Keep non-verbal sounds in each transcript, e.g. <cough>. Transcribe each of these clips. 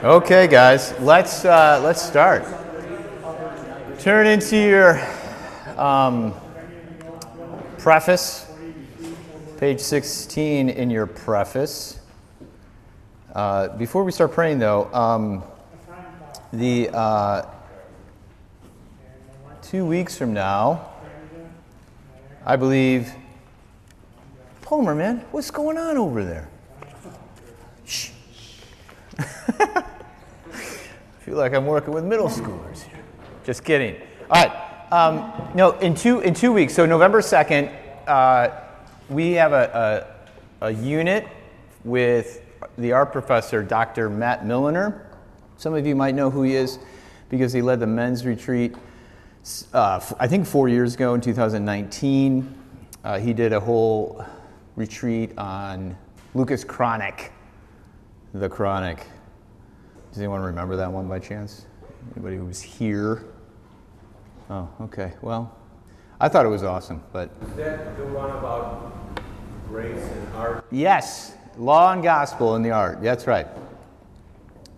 Okay, guys, let's uh, let's start. Turn into your um, preface, page 16 in your preface. Uh, before we start praying, though, um, the uh, two weeks from now, I believe. Palmer, man, what's going on over there? Shh. <laughs> Feel like I'm working with middle schoolers here. Just kidding. All right. Um, no, in two in two weeks. So November second, uh, we have a, a, a unit with the art professor, Dr. Matt Milliner. Some of you might know who he is because he led the men's retreat. Uh, I think four years ago in 2019, uh, he did a whole retreat on Lucas Cranach, the Cranach. Does anyone remember that one by chance? Anybody who was here? Oh, okay. Well, I thought it was awesome, but. Is that the one about grace and art? Yes, law and gospel in the art. That's right.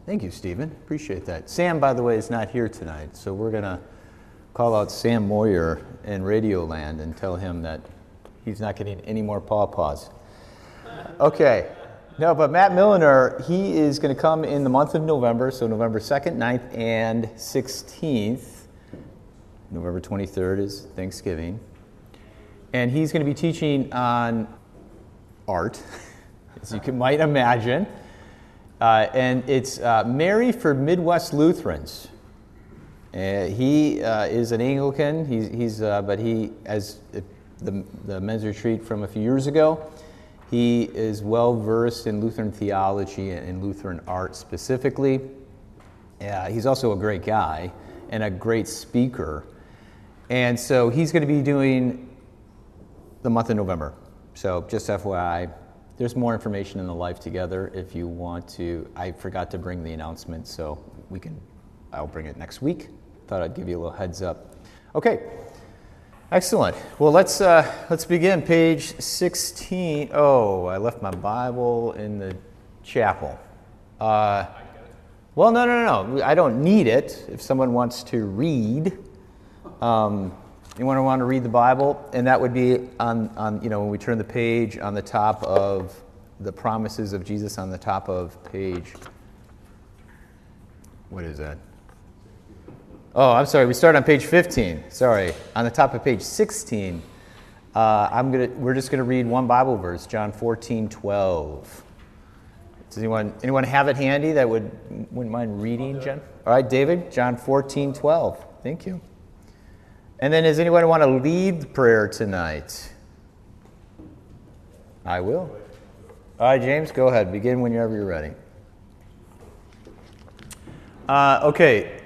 Thank you, Stephen. Appreciate that. Sam, by the way, is not here tonight, so we're going to call out Sam Moyer in Radioland and tell him that he's not getting any more pawpaws. Okay. No, but Matt Milliner, he is going to come in the month of November, so November 2nd, 9th, and 16th. November 23rd is Thanksgiving. And he's going to be teaching on art, <laughs> as you can, might imagine. Uh, and it's uh, Mary for Midwest Lutherans. Uh, he uh, is an Anglican, he's, he's uh, but he, as the, the men's retreat from a few years ago. He is well versed in Lutheran theology and Lutheran art specifically. He's also a great guy and a great speaker. And so he's going to be doing the month of November. So just FYI, there's more information in the Life Together if you want to. I forgot to bring the announcement, so we can. I'll bring it next week. Thought I'd give you a little heads up. Okay. Excellent. Well, let's, uh, let's begin. Page 16. Oh, I left my Bible in the chapel. Uh, well, no, no, no. I don't need it if someone wants to read. Um, you want to want to read the Bible, and that would be on, on, you know, when we turn the page on the top of the promises of Jesus on the top of page. What is that? Oh, I'm sorry. We start on page 15. Sorry. On the top of page 16, uh, I'm gonna, we're just going to read one Bible verse, John 14, 12. Does anyone, anyone have it handy that would, wouldn't mind reading, Jen? All right, David, John 14, 12. Thank you. And then does anyone want to lead prayer tonight? I will. All right, James, go ahead. Begin whenever you're ready. Uh, okay,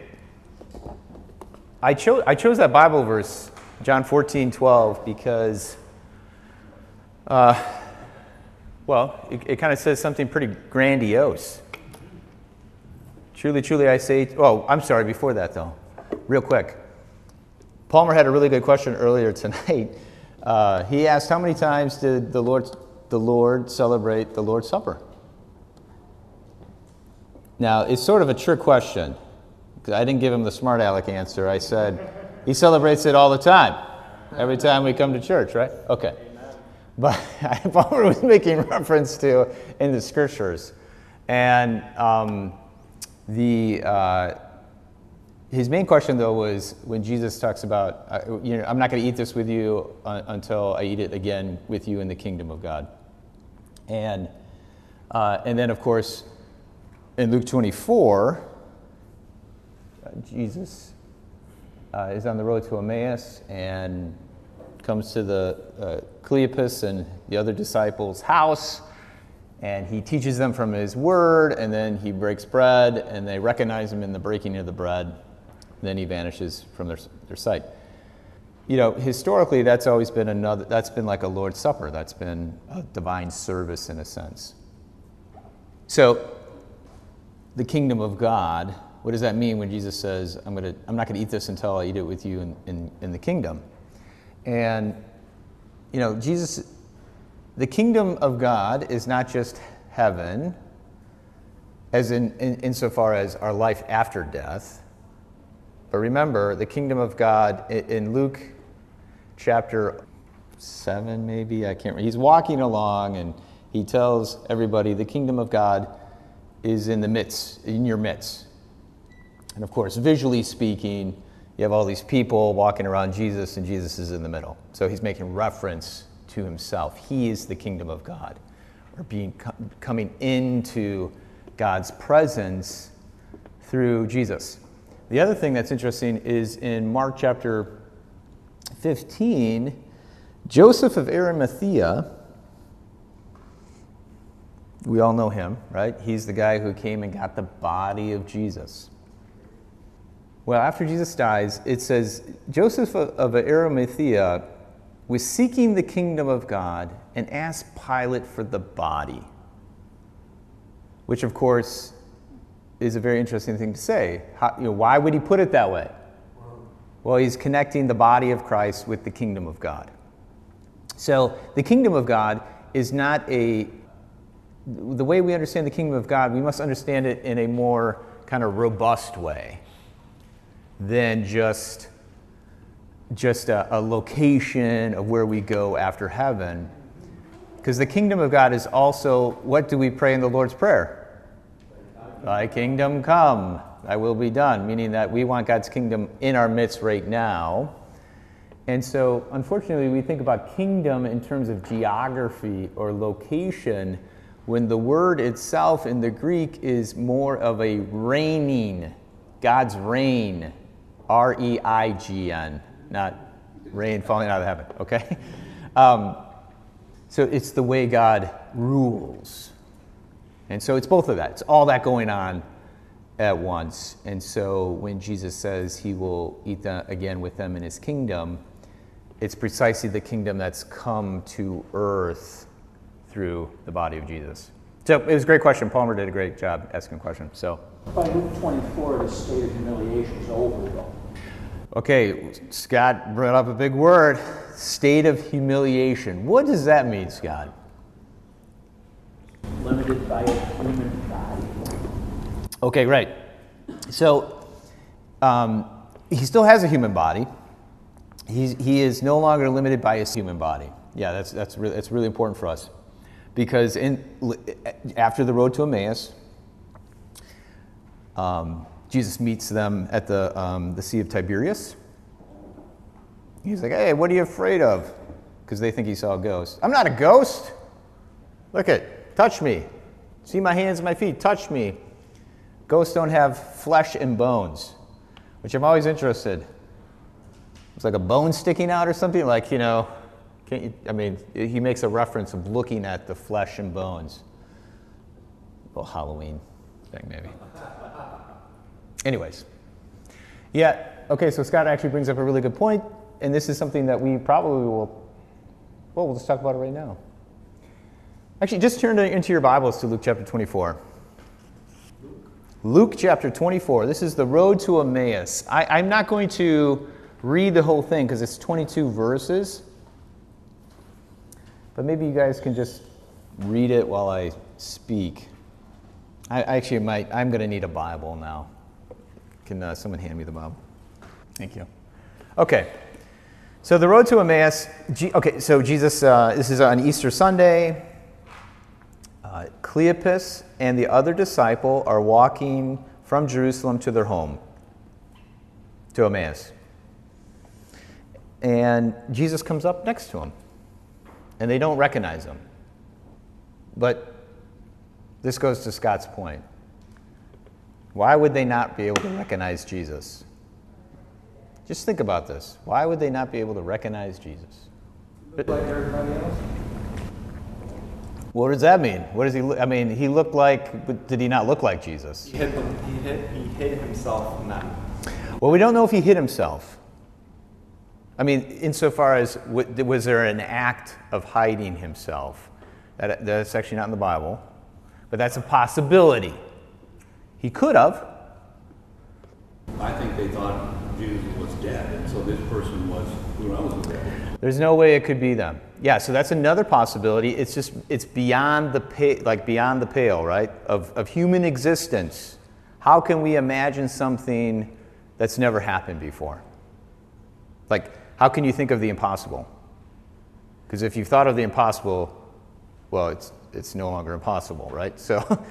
I chose, I chose that Bible verse, John 14, 12, because, uh, well, it, it kind of says something pretty grandiose. Truly, truly, I say, oh, I'm sorry, before that, though, real quick. Palmer had a really good question earlier tonight. <laughs> Uh, he asked, How many times did the Lord, the Lord celebrate the Lord's Supper? Now, it's sort of a trick question. I didn't give him the smart aleck answer. I said, he celebrates it all the time, every time we come to church, right? Okay. But <laughs> I was making reference to in the scriptures. And um, the, uh, his main question, though, was when Jesus talks about, uh, you know, I'm not going to eat this with you uh, until I eat it again with you in the kingdom of God. And, uh, and then, of course, in Luke 24, Jesus uh, is on the road to Emmaus and comes to the uh, Cleopas and the other disciples' house, and he teaches them from his word, and then he breaks bread, and they recognize him in the breaking of the bread. Then he vanishes from their, their sight. You know, historically, that's always been another, that's been like a Lord's Supper. That's been a divine service in a sense. So, the kingdom of God what does that mean when Jesus says, I'm, gonna, I'm not going to eat this until I eat it with you in, in, in the kingdom? And, you know, Jesus, the kingdom of God is not just heaven, as in, in insofar as our life after death. But remember, the kingdom of God in, in Luke chapter 7, maybe, I can't remember. He's walking along and he tells everybody the kingdom of God is in the midst, in your midst. And of course, visually speaking, you have all these people walking around Jesus, and Jesus is in the middle. So he's making reference to himself. He is the kingdom of God, or being coming into God's presence through Jesus. The other thing that's interesting is in Mark chapter 15, Joseph of Arimathea, we all know him, right? He's the guy who came and got the body of Jesus. Well, after Jesus dies, it says Joseph of Arimathea was seeking the kingdom of God and asked Pilate for the body, which, of course, is a very interesting thing to say. How, you know, why would he put it that way? Well, he's connecting the body of Christ with the kingdom of God. So, the kingdom of God is not a, the way we understand the kingdom of God, we must understand it in a more kind of robust way than just just a, a location of where we go after heaven. Because the kingdom of God is also what do we pray in the Lord's Prayer? Thy kingdom come, thy will be done, meaning that we want God's kingdom in our midst right now. And so, unfortunately, we think about kingdom in terms of geography or location when the word itself in the Greek is more of a reigning, God's reign, R E I G N, not rain falling out of heaven, okay? <laughs> Um, so it's the way God rules. And so it's both of that. It's all that going on at once. And so when Jesus says he will eat the, again with them in his kingdom, it's precisely the kingdom that's come to earth through the body of Jesus. So it was a great question. Palmer did a great job asking a question. So by Luke 24, the state of humiliation is over, though. Okay, Scott brought up a big word state of humiliation. What does that mean, Scott? Limited by a human body. Okay, right. So um, he still has a human body. He's, he is no longer limited by his human body. Yeah, that's, that's, really, that's really important for us. Because in, after the road to Emmaus, um, Jesus meets them at the, um, the Sea of Tiberias. He's like, hey, what are you afraid of? Because they think he saw a ghost. I'm not a ghost. Look at, touch me. See my hands and my feet, touch me. Ghosts don't have flesh and bones, which I'm always interested. It's like a bone sticking out or something, like, you know, you, I mean, he makes a reference of looking at the flesh and bones. Little Halloween thing, maybe. Anyways, yeah, okay, so Scott actually brings up a really good point, and this is something that we probably will, well, we'll just talk about it right now. Actually, just turn into your Bibles to Luke chapter 24. Luke chapter 24. This is the road to Emmaus. I, am not going to read the whole thing because it's 22 verses, but maybe you guys can just read it while I speak. I actually might, I'm going to need a Bible now. Can uh, someone hand me the Bible? Thank you. Okay. So the road to Emmaus. G- okay, so Jesus, uh, this is on Easter Sunday. Uh, Cleopas and the other disciple are walking from Jerusalem to their home, to Emmaus. And Jesus comes up next to them, and they don't recognize him. But this goes to Scott's point. Why would they not be able to recognize Jesus? Just think about this. Why would they not be able to recognize Jesus? Like everybody else? What does that mean? What does he? Look, I mean, he looked like. Did he not look like Jesus? He hid, he hid, he hid himself from them. Well, we don't know if he hid himself. I mean, insofar as was there an act of hiding himself? That, that's actually not in the Bible, but that's a possibility. He could have. I think they thought Jesus was dead, and so this person was who knows was. There's no way it could be them. Yeah, so that's another possibility. It's just it's beyond the pa- like beyond the pale, right? Of of human existence. How can we imagine something that's never happened before? Like, how can you think of the impossible? Because if you've thought of the impossible, well, it's it's no longer impossible, right? <laughs> So,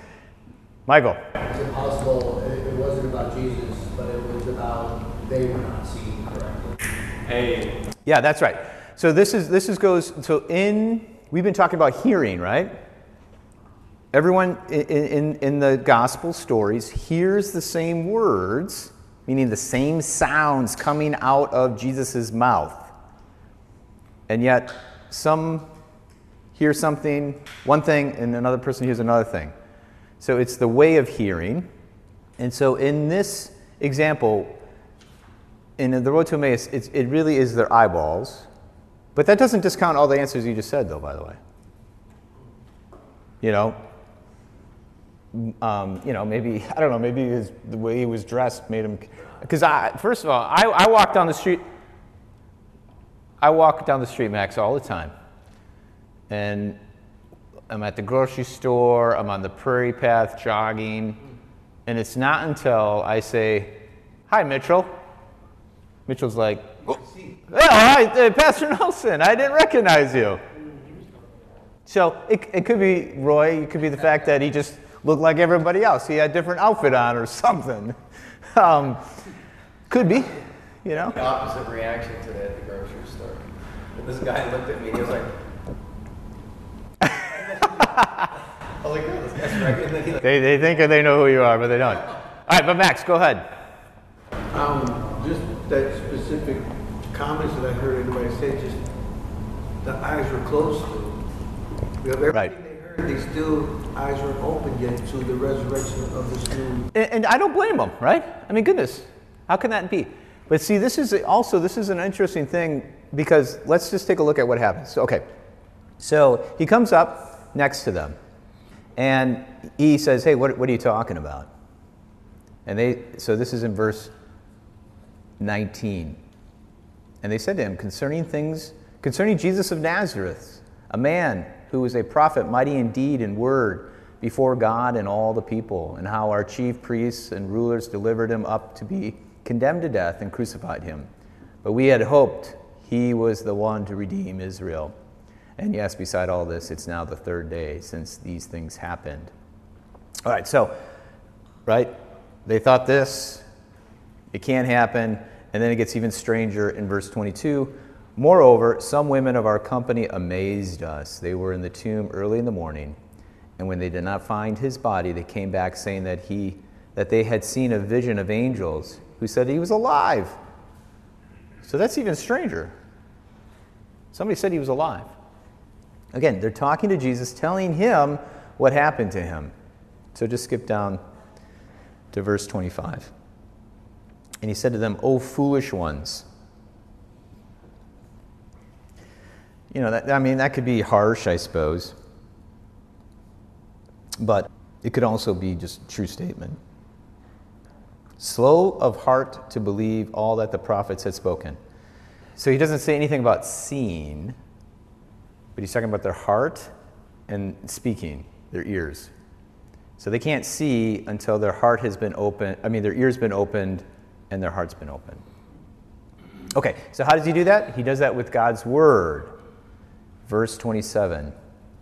Michael. It's impossible, it, it wasn't about Jesus, but it was about they were not seeing correctly. Hey, Yeah, that's right. So this is this is goes so in we've been talking about hearing, right? Everyone in, in, in the gospel stories hears the same words, meaning the same sounds coming out of Jesus' mouth. And yet some hear something, one thing, and another person hears another thing. So it's the way of hearing. And so in this example, in the road to Emmaus, it really is their eyeballs. But that doesn't discount all the answers you just said, though, by the way. You know, um, you know, maybe I don't know. Maybe his, the way he was dressed made him. Because I, first of all, I, I walk down the street. I walk down the street, Max, all the time, and I'm at the grocery store. I'm on the prairie path jogging, and it's not until I say, "Hi, Mitchell." Mitchell's like, "Oh, yeah, hi, uh, Pastor Nelson. I didn't recognize you." So it, it could be Roy. It could be the fact that he just looked like everybody else. He had a different outfit on or <laughs> something. Um, could be, you know. The Opposite reaction to that at the grocery store. This guy looked at me and he was like, I was like, oh, this guy's right. And then he like, They, they think they know who you are, but they don't. All right, but Max, go ahead. Um, just that specific comments that I heard anybody say, just the eyes were closed to. You know, Right. they heard, they still, eyes weren't open yet to the resurrection of this new. And, and I don't blame them, right? I mean, goodness, how can that be? But see, this is also this is an interesting thing because let's just take a look at what happens. Okay, so he comes up next to them, and he says, "Hey, what, what are you talking about?" And they so this is in verse 19. And they said to him, concerning things, concerning Jesus of Nazareth, a man who was a prophet, mighty in deed and word before God and all the people, and how our chief priests and rulers delivered him up to be condemned to death and crucified him. But we had hoped he was the one to redeem Israel. And yes, beside all this, it's now the third day since these things happened. All right, so, right? They thought this, it can't happen. And then it gets even stranger in verse 22. Moreover, some women of our company amazed us. They were in the tomb early in the morning, and when they did not find his body, they came back saying that he that they had seen a vision of angels who said he was alive. So that's even stranger. Somebody said he was alive. Again, they're talking to Jesus, telling him what happened to him. So just skip down to verse 25. And he said to them, O foolish ones. You know, that, I mean, that could be harsh, I suppose. But it could also be just true statement. Slow of heart to believe all that the prophets had spoken. So he doesn't say anything about seeing, but he's talking about their heart and speaking, their ears. So they can't see until their heart has been opened, I mean, their ears been opened and their heart's been opened. Okay, so how does he do that? He does that with God's word. Verse 27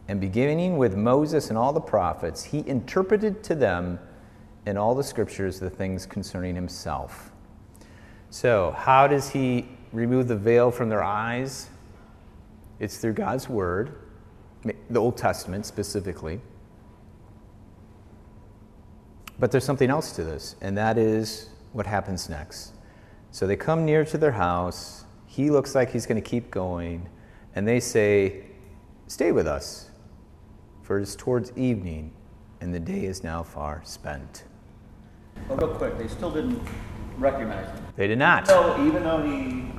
And beginning with Moses and all the prophets, he interpreted to them in all the scriptures the things concerning himself. So, how does he remove the veil from their eyes? It's through God's word, the Old Testament specifically. But there's something else to this, and that is what happens next. So they come near to their house. He looks like he's going to keep going, and they say, Stay with us, for it is towards evening, and the day is now far spent. Well, real quick, they still didn't recognize him. They did not. So even though he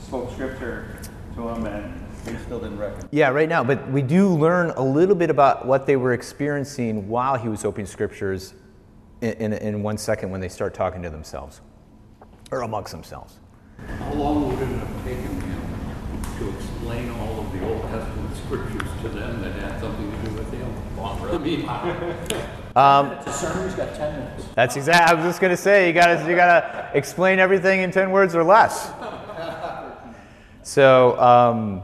spoke scripture to them and they still didn't recognize Yeah, right now, but we do learn a little bit about what they were experiencing while he was opening scriptures in, in, in one second when they start talking to themselves. or amongst themselves. How long would it have taken him to explain all of the Old Testament scriptures to them that had something to do with him? I mean, It's a sermon, he's got 10 minutes. That's exact. I was just gonna say you gotta you gotta explain everything in ten words or less. So, um,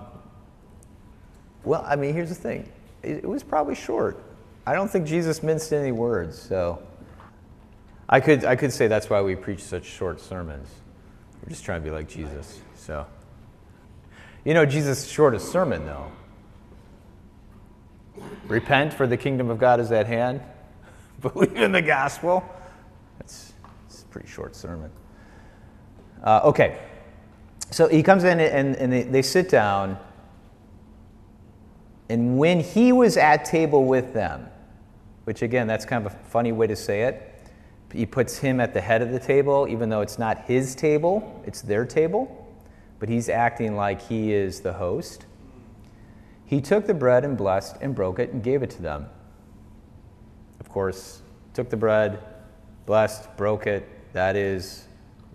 well, I mean, here's the thing. It, it was probably short. I don't think Jesus minced any words. So, I could I could say that's why we preach such short sermons. We're just trying to be like Jesus. So, you know, Jesus' shortest sermon though. Repent, for the kingdom of God is at hand. <laughs> Believe in the gospel. That's, a pretty short sermon. Uh, okay. So he comes in and, and they, they sit down. And when he was at table with them, which again, that's kind of a funny way to say it, he puts him at the head of the table, even though it's not his table, it's their table. But he's acting like he is the host. He took the bread and blessed and broke it and gave it to them. Of course, took the bread, blessed, broke it. That is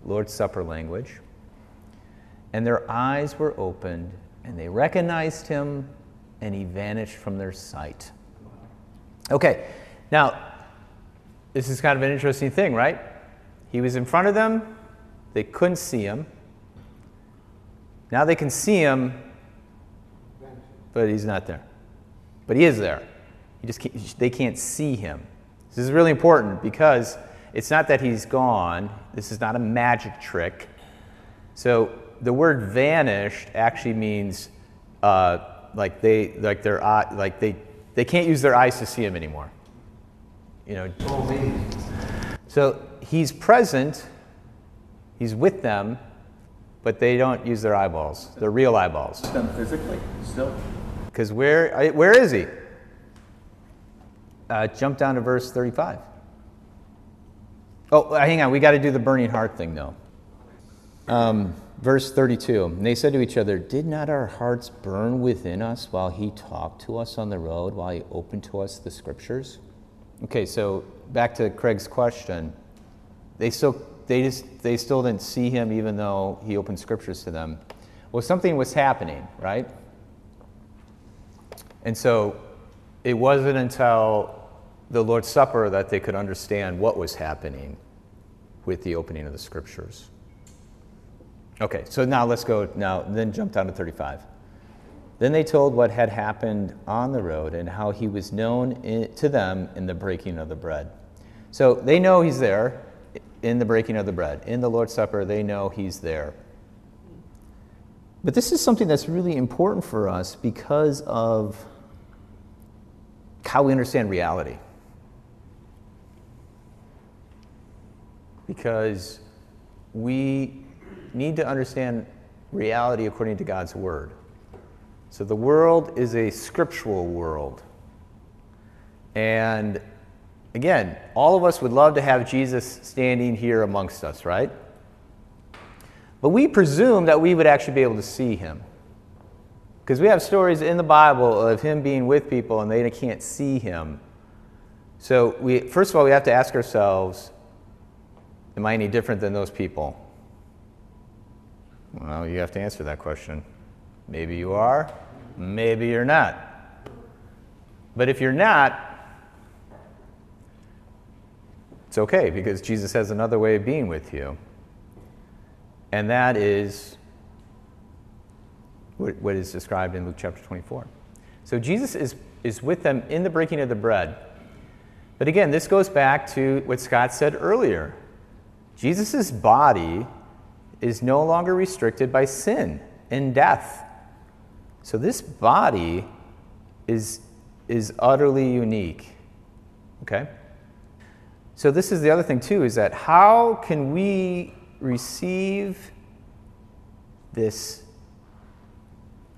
Lord's Supper language. And their eyes were opened, and they recognized him, and he vanished from their sight. Okay, now, this is kind of an interesting thing, right? He was in front of them, they couldn't see him. Now they can see him, but he's not there. But he is there. You just can't, they can't see him. This is really important because it's not that he's gone. This is not a magic trick. So the word vanished actually means uh, like they like their eye, like they they can't use their eyes to see him anymore. You know. So he's present. He's with them, but they don't use their eyeballs. Their real eyeballs. Them physically, still. Because where, where is he? Uh, jump down to verse 35. Oh, hang on. We got to do the burning heart thing, though. Um, verse 32. And they said to each other, Did not our hearts burn within us while he talked to us on the road, while he opened to us the scriptures? Okay, so back to Craig's question. They still, they just, they still didn't see him even though he opened scriptures to them. Well, something was happening, right? And so it wasn't until the Lord's Supper that they could understand what was happening with the opening of the scriptures. Okay, so now let's go now, then jump down to 35. Then they told what had happened on the road and how he was known in, to them in the breaking of the bread. So they know he's there in the breaking of the bread. In the Lord's Supper, they know he's there. But this is something that's really important for us because of how we understand reality. Because we need to understand reality according to God's Word. So the world is a scriptural world. And again, all of us would love to have Jesus standing here amongst us, right? But we presume that we would actually be able to see him. Because we have stories in the Bible of him being with people and they can't see him. So, we, first of all, we have to ask ourselves Am I any different than those people? Well, you have to answer that question. Maybe you are, maybe you're not. But if you're not, it's okay because Jesus has another way of being with you. And that is what is described in Luke chapter 24. So Jesus is, is with them in the breaking of the bread. But again, this goes back to what Scott said earlier. Jesus' body is no longer restricted by sin and death. So this body is, is utterly unique. Okay? So this is the other thing too, is that how can we receive this?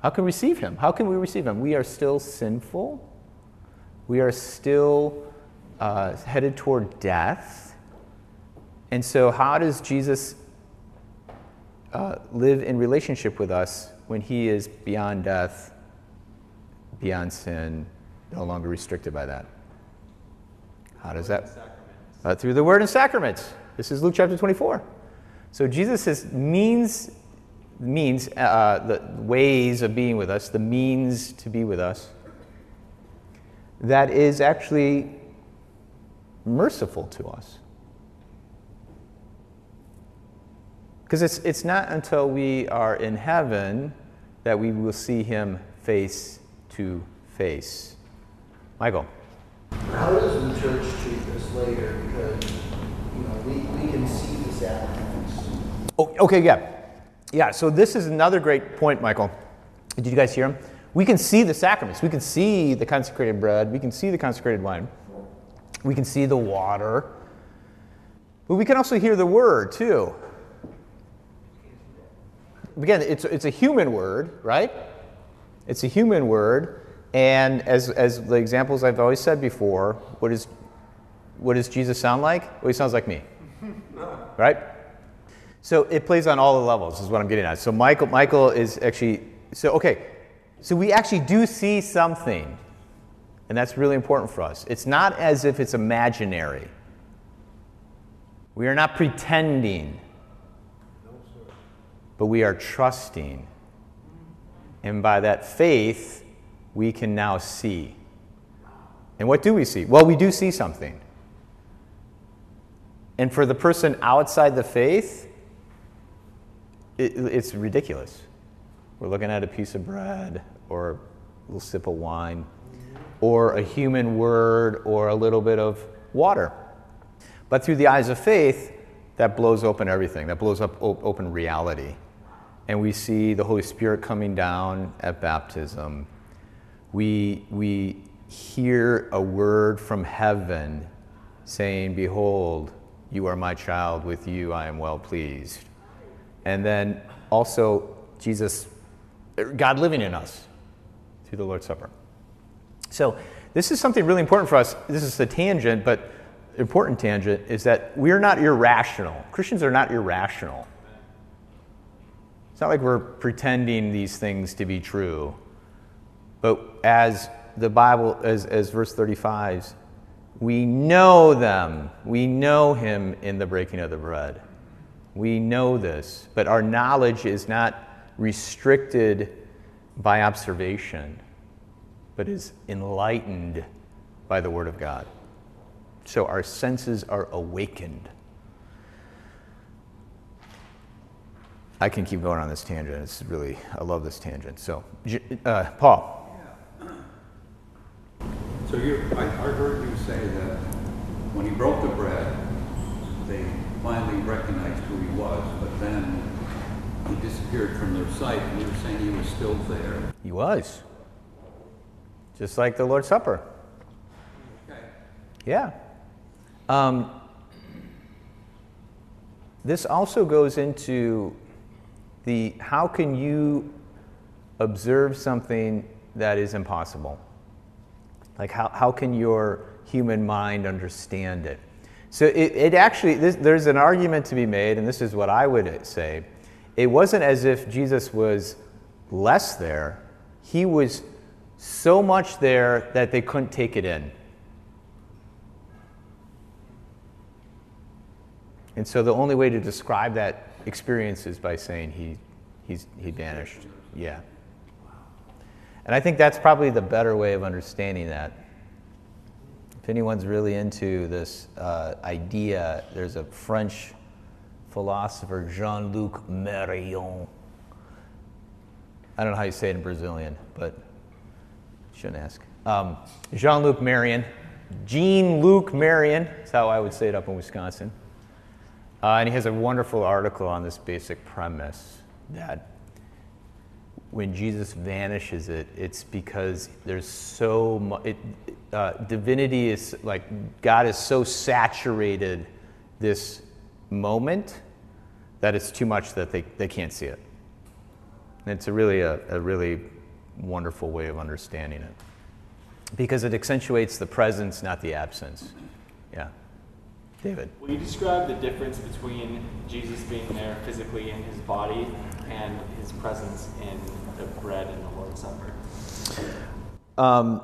How can we receive him? How can we receive him? We are still sinful. We are still uh, headed toward death. And so, how does Jesus uh, live in relationship with us when he is beyond death, beyond sin, no longer restricted by that? How does that? Uh, through the word and sacraments. This is Luke chapter 24. So Jesus is means means uh, the ways of being with us, the means to be with us. That is actually merciful to us. Because it's, it's not until we are in heaven that we will see him face to face. Michael. How does the church treat this later? Because, you know, we, we can see the sacraments. Oh, okay, yeah. Yeah, so this is another great point, Michael. Did you guys hear him? We can see the sacraments. We can see the consecrated bread. We can see the consecrated wine. We can see the water. But we can also hear the word, too. Again, it's, it's a human word, right? It's a human word. And as, as the examples I've always said before, what, is, what does Jesus sound like? Well, he sounds like me. <laughs> right? So it plays on all the levels, is what I'm getting at. So Michael, Michael is actually, so okay, so we actually do see something, and that's really important for us. It's not as if it's imaginary. We are not pretending, but we are trusting. And by that faith, we can now see. And what do we see? Well, we do see something. And for the person outside the faith, it, it's ridiculous. We're looking at a piece of bread or a little sip of wine or a human word or a little bit of water. But through the eyes of faith, that blows open everything, that blows up open reality. And we see the Holy Spirit coming down at baptism. We, we hear a word from heaven saying, Behold, you are my child, with you I am well pleased. And then also Jesus, er, God living in us through the Lord's Supper. So this is something really important for us. This is a tangent, but important tangent is that we're not irrational. Christians are not irrational. Not like we're pretending these things to be true. But as the Bible, as, as verse 35, we know them. We know him in the breaking of the bread. We know this, but our knowledge is not restricted by observation, but is enlightened by the Word of God. So our senses are awakened. I can keep going on this tangent. It's really, I love this tangent. So, uh, Paul. So you, I, I heard you say that when he broke the bread, they finally recognized who he was, but then he disappeared from their sight, and you were saying he was still there. He was. Just like the Lord's Supper. Okay. Yeah. Um, this also goes into the how can you observe something that is impossible? Like, how, how can your human mind understand it? So it, it actually, this, there's an argument to be made, and this is what I would say. It wasn't as if Jesus was less there, he was so much there that they couldn't take it in. And so the only way to describe that experience is by saying he, he's, he vanished. Yeah. And I think that's probably the better way of understanding that. If anyone's really into this uh, idea, there's a French philosopher, Jean Luc Marion. I don't know how you say it in Brazilian, but shouldn't ask. Um, Jean Luc Marion, Jean Luc Marion, that's how I would say it up in Wisconsin. Uh, and he has a wonderful article on this basic premise that when Jesus vanishes it, it's because there's so much, uh, divinity is like, God is so saturated this moment that it's too much that they, they can't see it. And it's a really, a, a really wonderful way of understanding it because it accentuates the presence, not the absence. David. Will you describe the difference between Jesus being there physically in his body and his presence in the bread in the Lord's Supper? Um,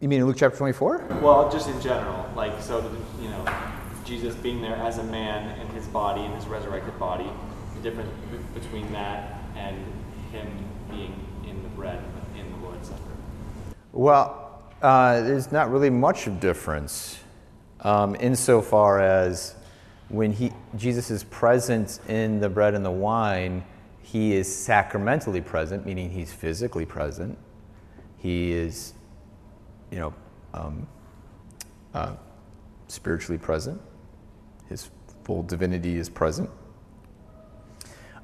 you mean in Luke chapter 24? Well, just in general. Like, so, you know, Jesus being there as a man in his body, in his resurrected body, the difference be- between that and him being in the bread in the Lord's Supper. Well, uh, there's not really much of difference um, insofar as when he, Jesus is present in the bread and the wine, he is sacramentally present, meaning he's physically present. He is, you know, um, uh, spiritually present. His full divinity is present.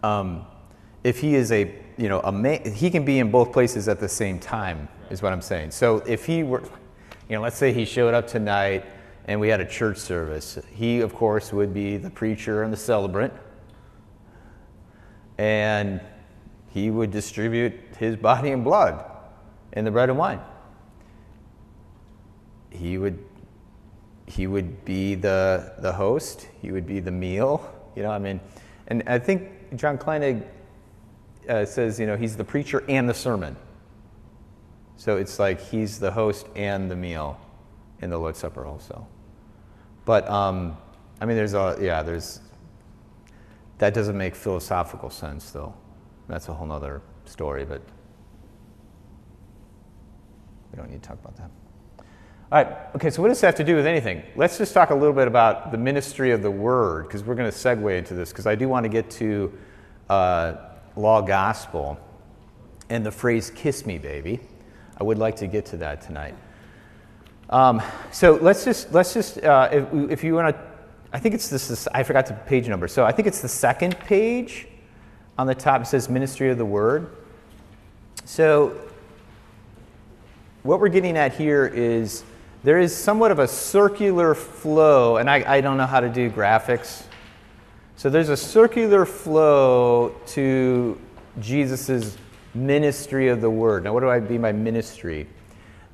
Um, if he is a, you know, a he can be in both places at the same time, is what I'm saying. So if he were, you know, let's say he showed up tonight and we had a church service, he, of course, would be the preacher and the celebrant. And he would distribute his body and blood in the bread and wine. He would he would be the, the host, he would be the meal, you know, I mean, and I think John Kleinig uh, says, you know, he's the preacher and the sermon. So it's like he's the host and the meal in the Lord's Supper also. But, um, I mean, there's a, yeah, there's, that doesn't make philosophical sense though. That's a whole nother story, but we don't need to talk about that. All right, okay, so what does this have to do with anything? Let's just talk a little bit about the ministry of the word, because we're going to segue into this, because I do want to get to uh, law gospel and the phrase kiss me, baby. I would like to get to that tonight. Um, so let's just, let's just uh, if, if you want to, I think it's this, this, I forgot the page number. So I think it's the second page on the top. It says ministry of the word. So what we're getting at here is there is somewhat of a circular flow, and I, I don't know how to do graphics. So there's a circular flow to Jesus' ministry of the word. Now, what do I mean by ministry?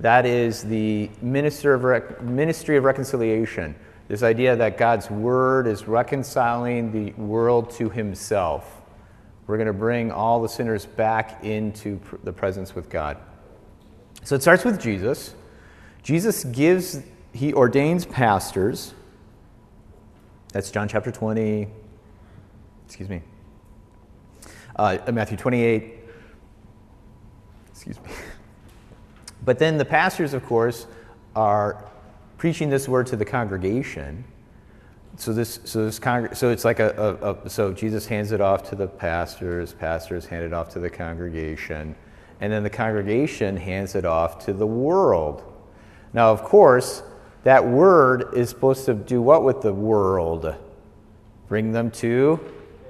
That is the minister of rec- ministry of reconciliation. This idea that God's word is reconciling the world to himself. We're going to bring all the sinners back into pr- the presence with God. So it starts with Jesus. Jesus gives, he ordains pastors. That's John chapter 20, excuse me, uh, Matthew 28, excuse me. <laughs> But then the pastors, of course, are preaching this word to the congregation. So this, so this con- so it's like a, a, a, so Jesus hands it off to the pastors, pastors hand it off to the congregation, and then the congregation hands it off to the world. Now, of course, that word is supposed to do what with the world? Bring them to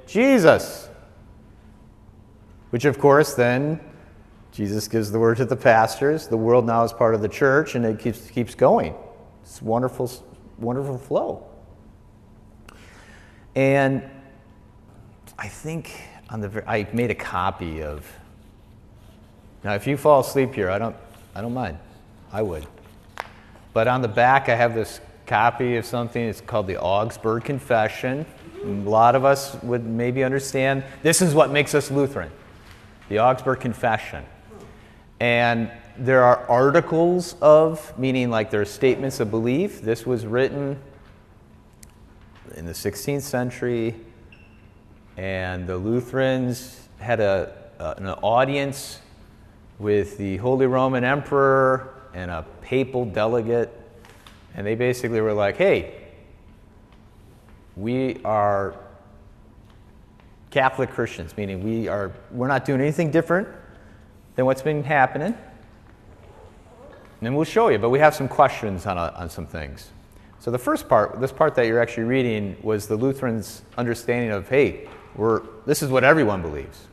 Jesus. Which, of course, then Jesus gives the word to the pastors. The world now is part of the church, and it keeps, keeps going. It's wonderful, wonderful flow. And I think on the I made a copy of. Now, if you fall asleep here, I don't, I don't mind. I would. But on the back, I have this copy of something. It's called the Augsburg Confession. A lot of us would maybe understand this is what makes us Lutheran the Augsburg Confession. And there are articles of, meaning like there are statements of belief. This was written in the 16th century, and the Lutherans had a, uh, an audience with the Holy Roman Emperor and a papal delegate, and they basically were like, hey, we are Catholic Christians, meaning we are we're not doing anything different what's been happening. And we'll show you, but we have some questions on, a, on some things. So the first part, this part that you're actually reading, was the Lutherans' understanding of, hey, we're, this is what everyone believes.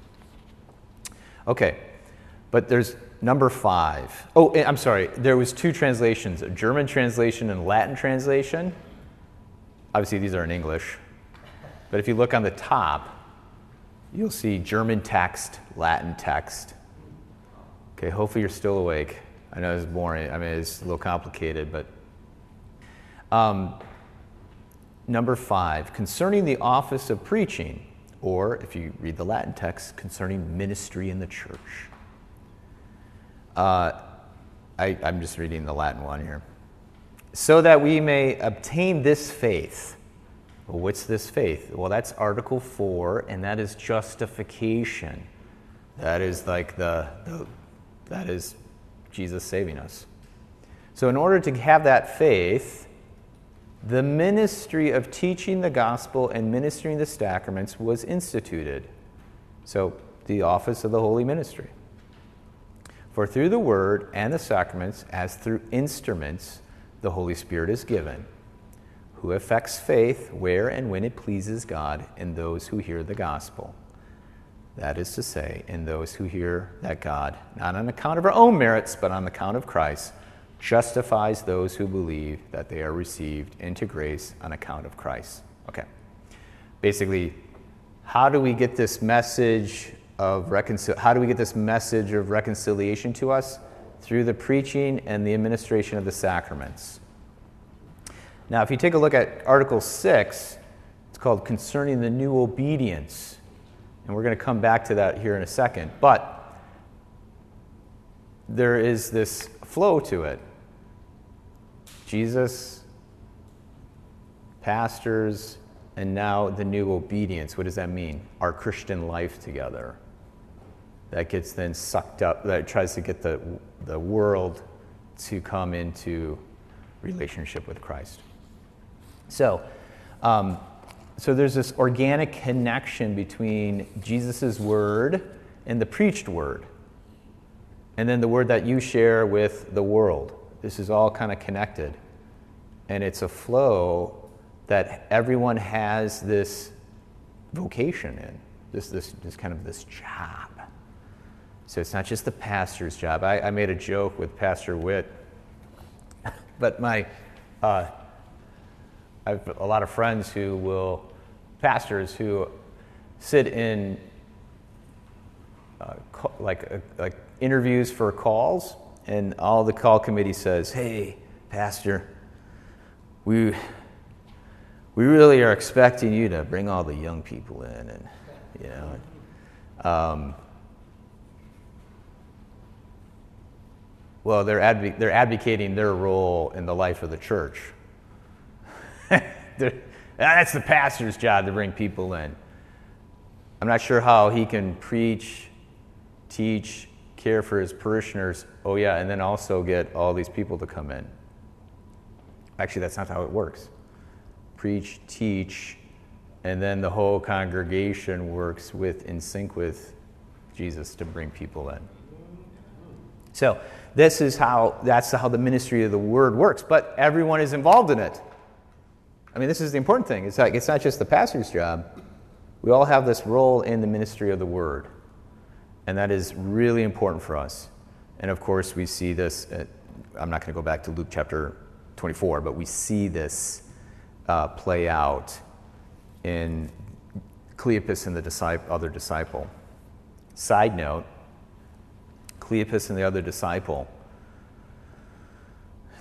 Okay, but there's number five. Oh, eh, I'm sorry, there was two translations, a German translation and Latin translation. Obviously, these are in English. But if you look on the top, you'll see German text, Latin text. Okay, hopefully you're still awake. I know it's boring. I mean, it's a little complicated, but. Um, number five, concerning the office of preaching, or if you read the Latin text, concerning ministry in the church. Uh, I, I'm just reading the Latin one here. so that we may obtain this faith. Well, what's this faith? Well, that's Article 4, and that is justification. That is like the, the that is Jesus saving us. So, in order to have that faith, the ministry of teaching the gospel and ministering the sacraments was instituted. So, the office of the holy ministry. For through the word and the sacraments, as through instruments, the Holy Spirit is given, who affects faith where and when it pleases God in those who hear the gospel. That is to say, in those who hear that God, not on account of our own merits, but on account of Christ, justifies those who believe that they are received into grace on account of Christ. Okay. Basically, how do we get this message of reconcil- how do we get this message of reconciliation to us? Through the preaching and the administration of the sacraments. Now, if you take a look at Article 6, it's called Concerning the New Obedience. And we're going to come back to that here in a second. But there is this flow to it. Jesus, pastors, and now the new obedience. What does that mean? Our Christian life together. That gets then sucked up, that tries to get the, the world to come into relationship with Christ. So, um, so there's this organic connection between Jesus' word and the preached word, and then the word that you share with the world. This is all kind of connected. And it's a flow that everyone has this vocation in, this, this, this kind of this job. So it's not just the pastor's job. I, I made a joke with Pastor Witt, <laughs> but my, uh, I have a lot of friends who will, pastors who sit in uh, like, uh, like interviews for calls, and all the call committee says, Hey, Pastor, we, we really are expecting you to bring all the young people in. And, you know, um, well, they're, adv- they're advocating their role in the life of the church. <laughs> That's the pastor's job to bring people in. I'm not sure how he can preach, teach, care for his parishioners. Oh, yeah, and then also get all these people to come in. Actually, that's not how it works. Preach, teach, and then the whole congregation works with in sync with Jesus to bring people in. So, this is how that's how the ministry of the word works, but everyone is involved in it. I mean, this is the important thing. It's like it's not just the pastor's job. We all have this role in the ministry of the word. And that is really important for us. And of course, we see this. At, I'm not going to go back to Luke chapter 24, but we see this uh, play out in Cleopas and the disciple, other disciple. Side note Cleopas and the other disciple,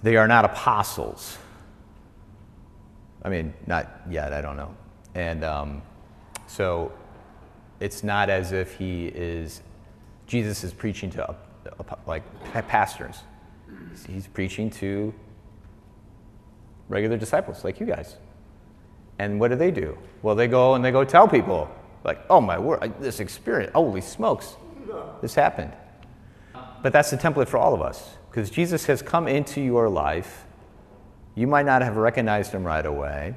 they are not apostles. I mean, not yet, I don't know. And um, so it's not as if he is, Jesus is preaching to like pastors. He's preaching to regular disciples like you guys. And what do they do? Well, they go and they go tell people, like, oh my word, this experience, holy smokes, this happened. But that's the template for all of us because Jesus has come into your life. You might not have recognized him right away,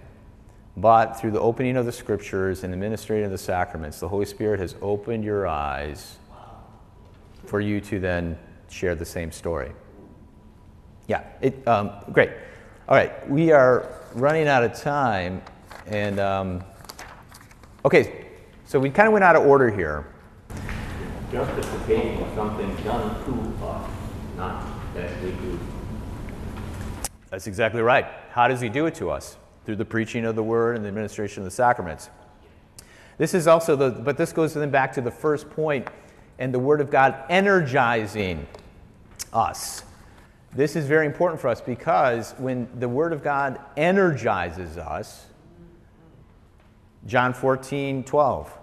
but through the opening of the scriptures and the ministering of the sacraments, the Holy Spirit has opened your eyes for you to then share the same story. Yeah, it, um, great. All right, we are running out of time. And um, okay, so we kind of went out of order here. Justification something done to us, not that we do. That's exactly right. How does he do it to us? Through the preaching of the word and the administration of the sacraments. This is also the, but this goes then back to the first point and the word of God energizing us. This is very important for us because when the word of God energizes us, John 14, 12.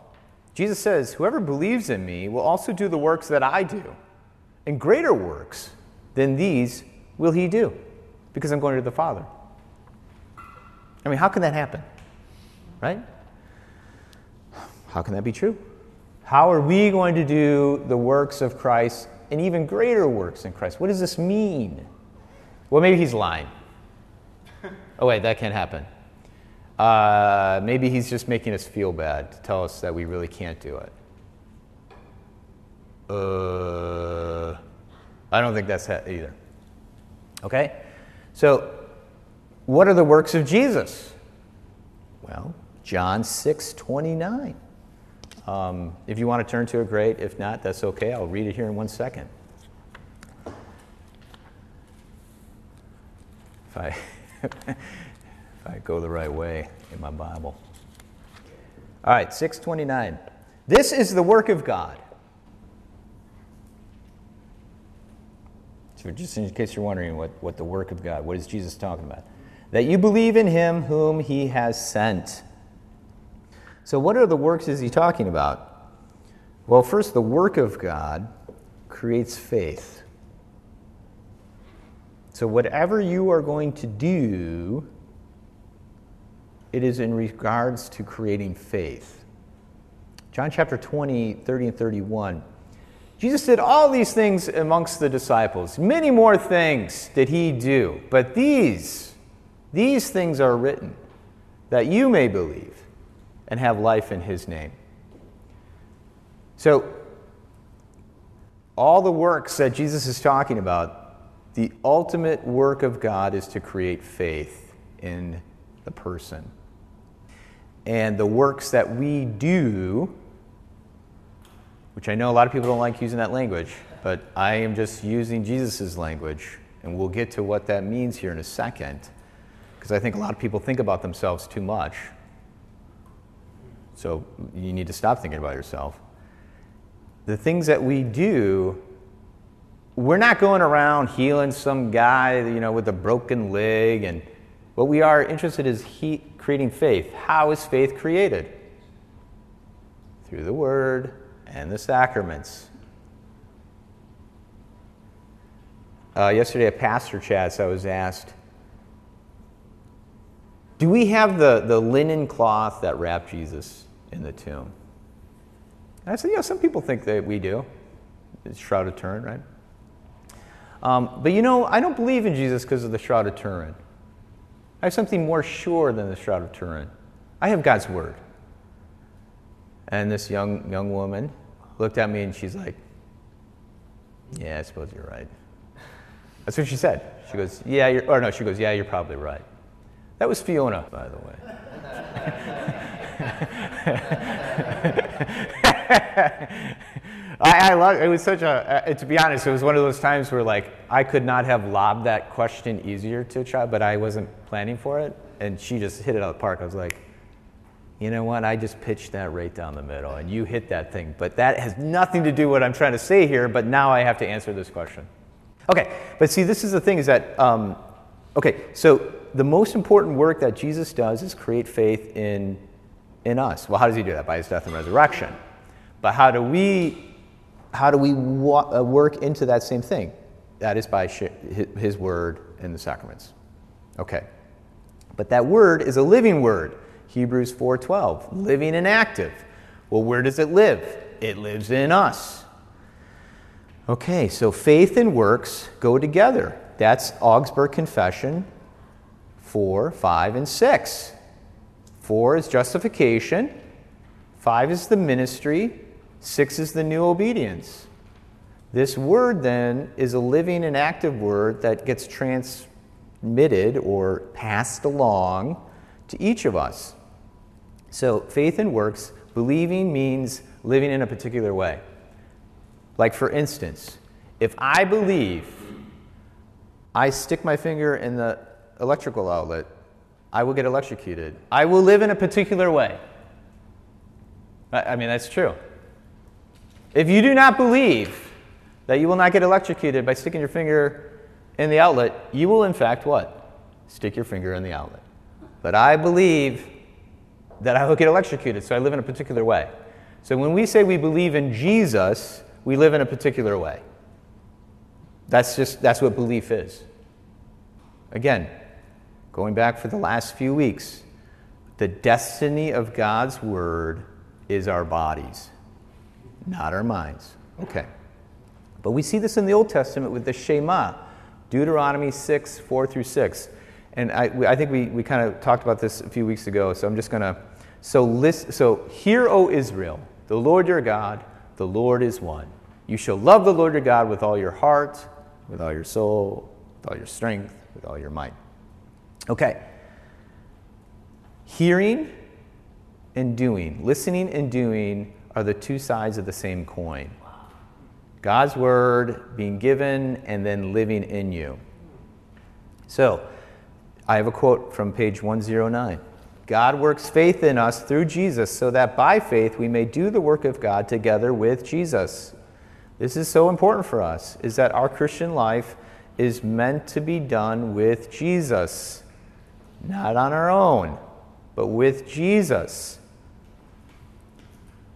Jesus says, Whoever believes in me will also do the works that I do, and greater works than these will he do Because I'm going to the Father. I mean, how can that happen? Right? How can that be true? How are we going to do the works of Christ and even greater works in Christ? What does this mean? Well, maybe he's lying. <laughs> Oh, wait, that can't happen. Uh, maybe he's just making us feel bad to tell us that we really can't do it. Uh, I don't think that's it either. Okay? So, what are the works of Jesus? Well, John 6 29. Um, if you want to turn to it, great. If not, that's okay. I'll read it here in one second. If I, <laughs> if I go the right way in my Bible. All right, 629. This is the work of God. So, just in case you're wondering what, what the work of God, what is Jesus talking about? That you believe in him whom he has sent. So, what are the works is he talking about? Well, first, the work of God creates faith. So, whatever you are going to do, it is in regards to creating faith. John chapter 20, 30 and 31. Jesus did all these things amongst the disciples. Many more things did he do. But these, these things are written that you may believe and have life in his name. So, all the works that Jesus is talking about, the ultimate work of God is to create faith in the person. And the works that we do, which I know a lot of people don't like using that language, but I am just using Jesus' language, and we'll get to what that means here in a second, because I think a lot of people think about themselves too much. So you need to stop thinking about yourself. The things that we do, we're not going around healing some guy, you know, with a broken leg, and what we are interested is he, creating faith. How is faith created? Through the Word and the sacraments. Uh, yesterday at Pastor Chats, I was asked, Do we have the, the linen cloth that wrapped Jesus in the tomb? And I said, Yeah, some people think that we do. It's Shroud of Turin, right? Um, but you know, I don't believe in Jesus because of the Shroud of Turin. I have something more sure than the Shroud of Turin. I have God's Word. And this young, young woman looked at me and she's like, Yeah, I suppose you're right. That's what she said. She goes, Yeah, you're, or no, she goes, Yeah, you're probably right. That was Fiona, by the way. <laughs> I, I love it. was such a, uh, to be honest, it was one of those times where like I could not have lobbed that question easier to a child, but I wasn't planning for it. And she just hit it out of the park. I was like, you know what? I just pitched that right down the middle and you hit that thing. But that has nothing to do with what I'm trying to say here, but now I have to answer this question. Okay, but see, this is the thing is that, um, okay, so the most important work that Jesus does is create faith in, in us. Well, how does he do that? By his death and resurrection. But how do we, how do we wa- uh, work into that same thing? That is by sh- his word and the sacraments. Okay. But that word is a living word. Hebrews 4:12, living and active. Well, where does it live? It lives in us. Okay, so faith and works go together. That's Augsburg Confession 4, 5, and 6. 4 is justification, 5 is the ministry, 6 is the new obedience. This word then is a living and active word that gets transmitted or passed along to each of us. So, faith and works, believing means living in a particular way. Like, for instance, if I believe I stick my finger in the electrical outlet, I will get electrocuted. I will live in a particular way. I mean, that's true. If you do not believe that you will not get electrocuted by sticking your finger in the outlet, you will, in fact, what? Stick your finger in the outlet. But I believe that I will get electrocuted, so I live in a particular way. So when we say we believe in Jesus, we live in a particular way. That's just that's what belief is. Again, going back for the last few weeks, the destiny of God's word is our bodies, not our minds. Okay. But we see this in the Old Testament with the Shema, Deuteronomy 6, 4 through 6. And I, I think we, we kind of talked about this a few weeks ago, so I'm just going to. So, list, so, hear, O Israel, the Lord your God, the Lord is one. You shall love the Lord your God with all your heart, with all your soul, with all your strength, with all your might. Okay. Hearing and doing, listening and doing are the two sides of the same coin. God's word being given and then living in you. So, I have a quote from page 109. God works faith in us through Jesus so that by faith we may do the work of God together with Jesus. This is so important for us is that our Christian life is meant to be done with Jesus, not on our own, but with Jesus.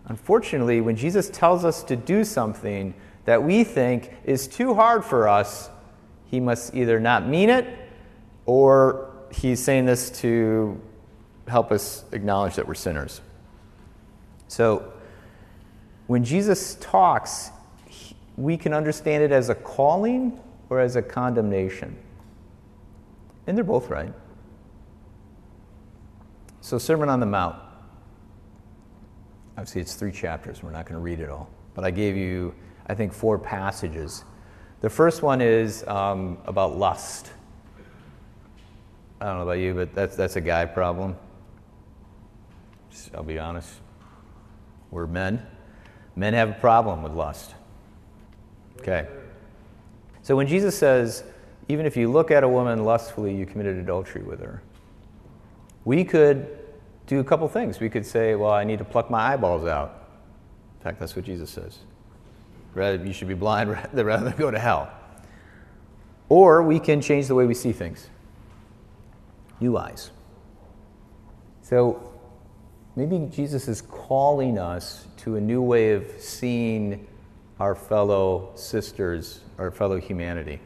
Unfortunately, when Jesus tells us to do something that we think is too hard for us, he must either not mean it or he's saying this to help us acknowledge that we're sinners. So, when Jesus talks, we can understand it as a calling or as a condemnation. And they're both right. So, Sermon on the Mount. Obviously, it's three chapters. We're not going to read it all. But I gave you, I think, four passages. The first one is um, about lust. I don't know about you, but that's, that's a guy problem. I'll be honest. We're men. Men have a problem with lust. Okay. So when Jesus says, even if you look at a woman lustfully, you committed adultery with her, we could do a couple things. We could say, well, I need to pluck my eyeballs out. In fact, that's what Jesus says. Rather, you should be blind <laughs> rather than go to hell. Or we can change the way we see things. Eyes. So maybe Jesus is calling us to a new way of seeing our fellow sisters, our fellow humanity.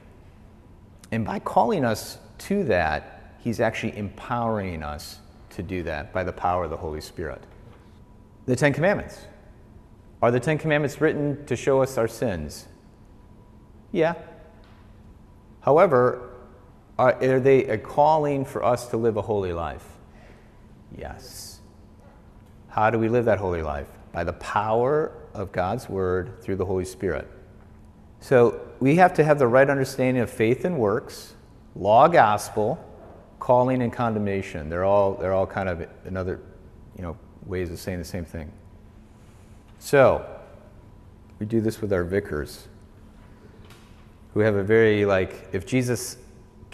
And by calling us to that, he's actually empowering us to do that by the power of the Holy Spirit. The Ten Commandments. Are the Ten Commandments written to show us our sins? Yeah. However, are, are they a calling for us to live a holy life? Yes. How do we live that holy life? By the power of God's Word through the Holy Spirit. So we have to have the right understanding of faith and works, law, gospel, calling, and condemnation. They're all, they're all kind of another you know, ways of saying the same thing. So we do this with our vicars who have a very, like, if Jesus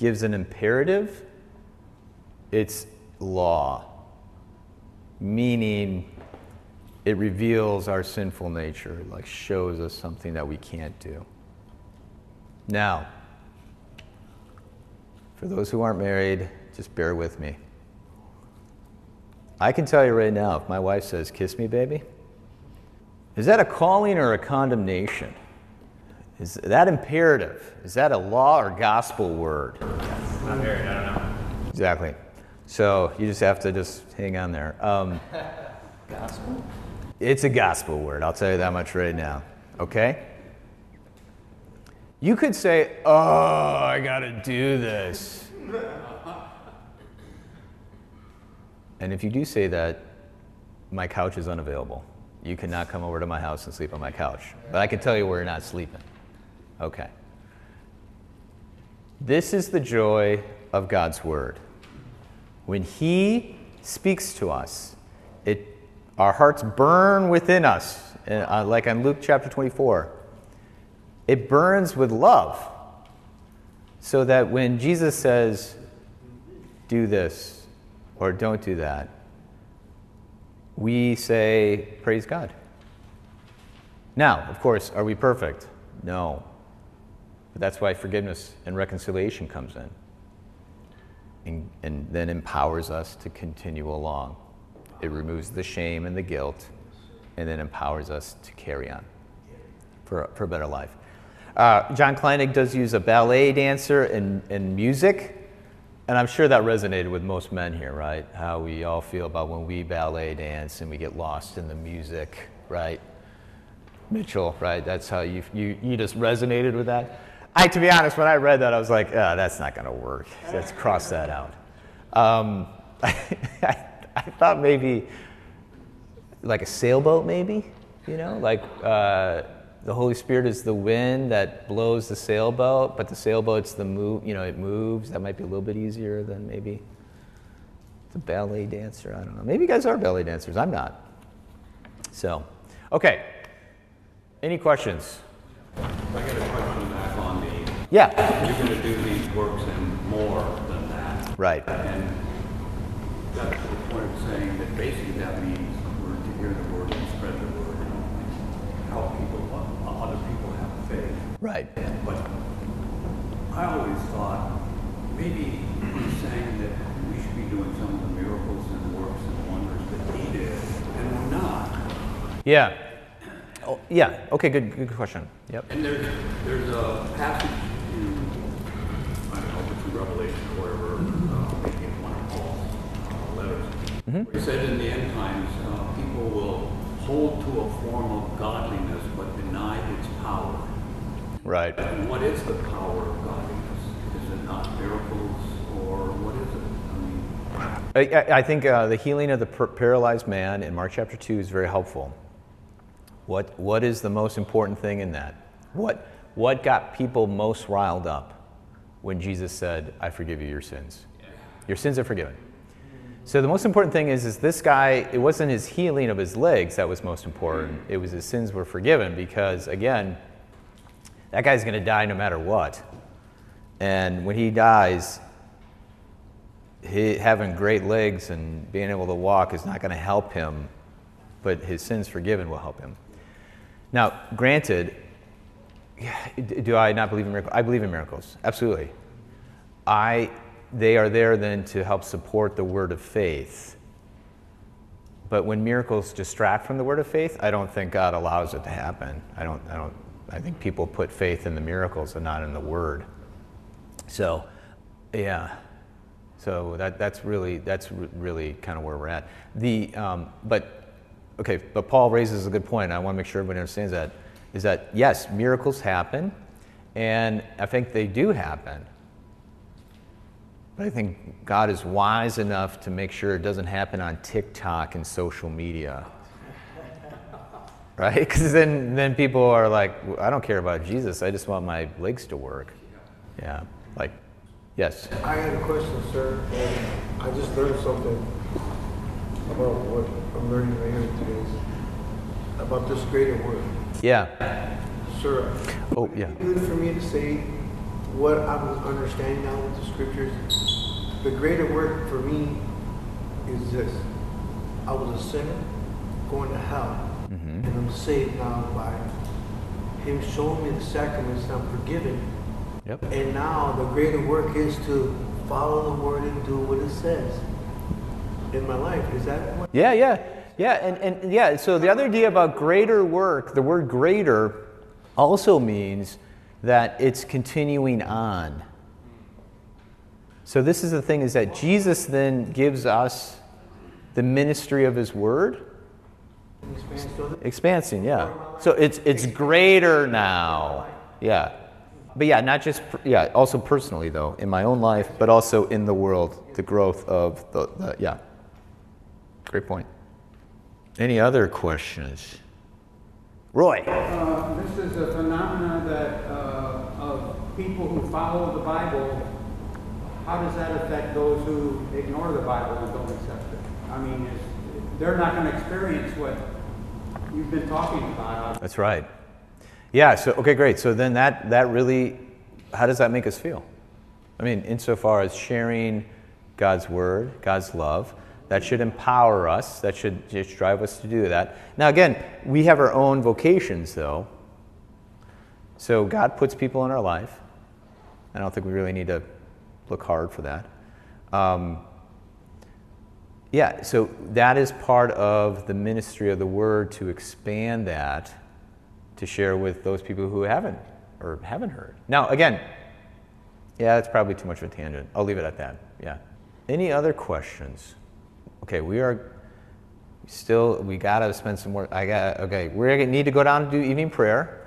gives an imperative, it's law, meaning it reveals our sinful nature, like shows us something that we can't do. Now, for those who aren't married, just bear with me. I can tell you right now, if my wife says, Kiss me, baby, is that a calling or a condemnation? Is that imperative? Is that a law or gospel word? Not married, I don't know. Exactly. So you just have to just hang on there. Um, Gospel? it's a gospel word, I'll tell you that much right now. Okay? You could say, oh, I gotta do this. And if you do say that, my couch is unavailable. You cannot come over to my house and sleep on my couch. But I can tell you where you're not sleeping. Okay. This is the joy of God's Word. When He speaks to us, it, our hearts burn within us, uh, like on Luke chapter 24. It burns with love, so that when Jesus says, do this or don't do that, we say, Praise God. Now, of course, are we perfect? No. That's why forgiveness and reconciliation comes in and, and then empowers us to continue along. It removes the shame and the guilt and then empowers us to carry on for, for a better life. Uh, John Kleinig does use a ballet dancer and, and music and I'm sure that resonated with most men here, right? How we all feel about when we ballet dance and we get lost in the music, right? Mitchell, right? That's how you, you, you just resonated with that. I, to be honest, when I read that, I was like, oh, that's not going to work. Let's cross that out. Um, <laughs> I, I thought maybe like a sailboat, maybe, you know, like uh, the Holy Spirit is the wind that blows the sailboat, but the sailboat's the move, you know, it moves. That might be a little bit easier than maybe the ballet dancer. I don't know. Maybe you guys are ballet dancers. I'm not. So, okay. Any questions? I got a question back on the, Yeah. you're gonna do these works and more than that. Right. And to the point of saying that basically that means we're to hear the word and spread the word and help people, other people have faith. Right. But I always thought maybe he's saying that we should be doing some of the miracles and works and wonders that he did, and we're not. Yeah. Oh, yeah. Okay. Good. Good question. Yep. And there's, there's a passage Revelation or wherever, uh, maybe in one of Paul's uh, letters. where He said in the end times, uh, people will hold to a form of godliness but deny its power. Right. And what is the power of godliness? Is it not miracles or what is it? I mean, I, I- think uh, the healing of the par- paralyzed man in Mark chapter 2 is very helpful. What, what is the most important thing in that? What, what got people most riled up when Jesus said, I forgive you your sins? Your sins are forgiven. So the most important thing is, is this guy, it wasn't his healing of his legs that was most important. It was his sins were forgiven because, again, that guy's going to die no matter what. And when he dies, he, having great legs and being able to walk is not going to help him, but his sins forgiven will help him. Now, granted, do I not believe in miracles? I believe in miracles, absolutely. I, they are there then to help support the word of faith. But when miracles distract from the word of faith, I don't think God allows it to happen. I don't, I don't, I think people put faith in the miracles and not in the word. So, yeah. So that, that's really that's really kind of where we're at. The um, but okay, but Paul raises a good point. I want to make sure everybody understands that is that yes, miracles happen, and I think they do happen. But I think God is wise enough to make sure it doesn't happen on TikTok and social media. <laughs> Right? Because then, then people are like, I don't care about Jesus. I just want my legs to work. Yeah. Like, yes. I had a question, sir, and I just learned something about what I'm learning right here today, about this greater word. Yeah. Sir, Oh, yeah. good for me to say what I'm understanding now with the scriptures. The greater work for me is this. I was a sinner going to hell, mm-hmm. and I'm saved now by Him showing me the sacraments and I'm forgiven. Yep. And now the greater work is to follow the word and do what it says in my life. Is that what? Yeah, yeah, yeah, and, and yeah. So the other idea about greater work, the word greater also means that it's continuing on. So this is the thing: is that Jesus then gives us the ministry of His Word, expansing. Yeah. So it's it's greater now. Yeah. But yeah, not just yeah, also personally though, in my own life, but also in the world, the growth of the, the yeah. Great point. Any other questions? Roy. Uh, This is a phenomena that, uh, of people who follow the Bible, how does that affect those who ignore the Bible and don't accept it? I mean, it's- they're not going to experience what you've been talking about. That's right. Yeah, so okay, great. So then that that really how does that make us feel? I mean, insofar as sharing God's word, God's love, that should empower us, that should just drive us to do that. Now again, we have our own vocations though. So God puts people in our life. I don't think we really need to look hard for that. Um, yeah, so that is part of the ministry of the word to expand that to share with those people who haven't or haven't heard. Now, again, Yeah, that's probably too much of a tangent. I'll leave it at that. Yeah. Any other questions? Okay, we are still, we gotta spend some more. I got, okay, gonna need to go down and do evening prayer.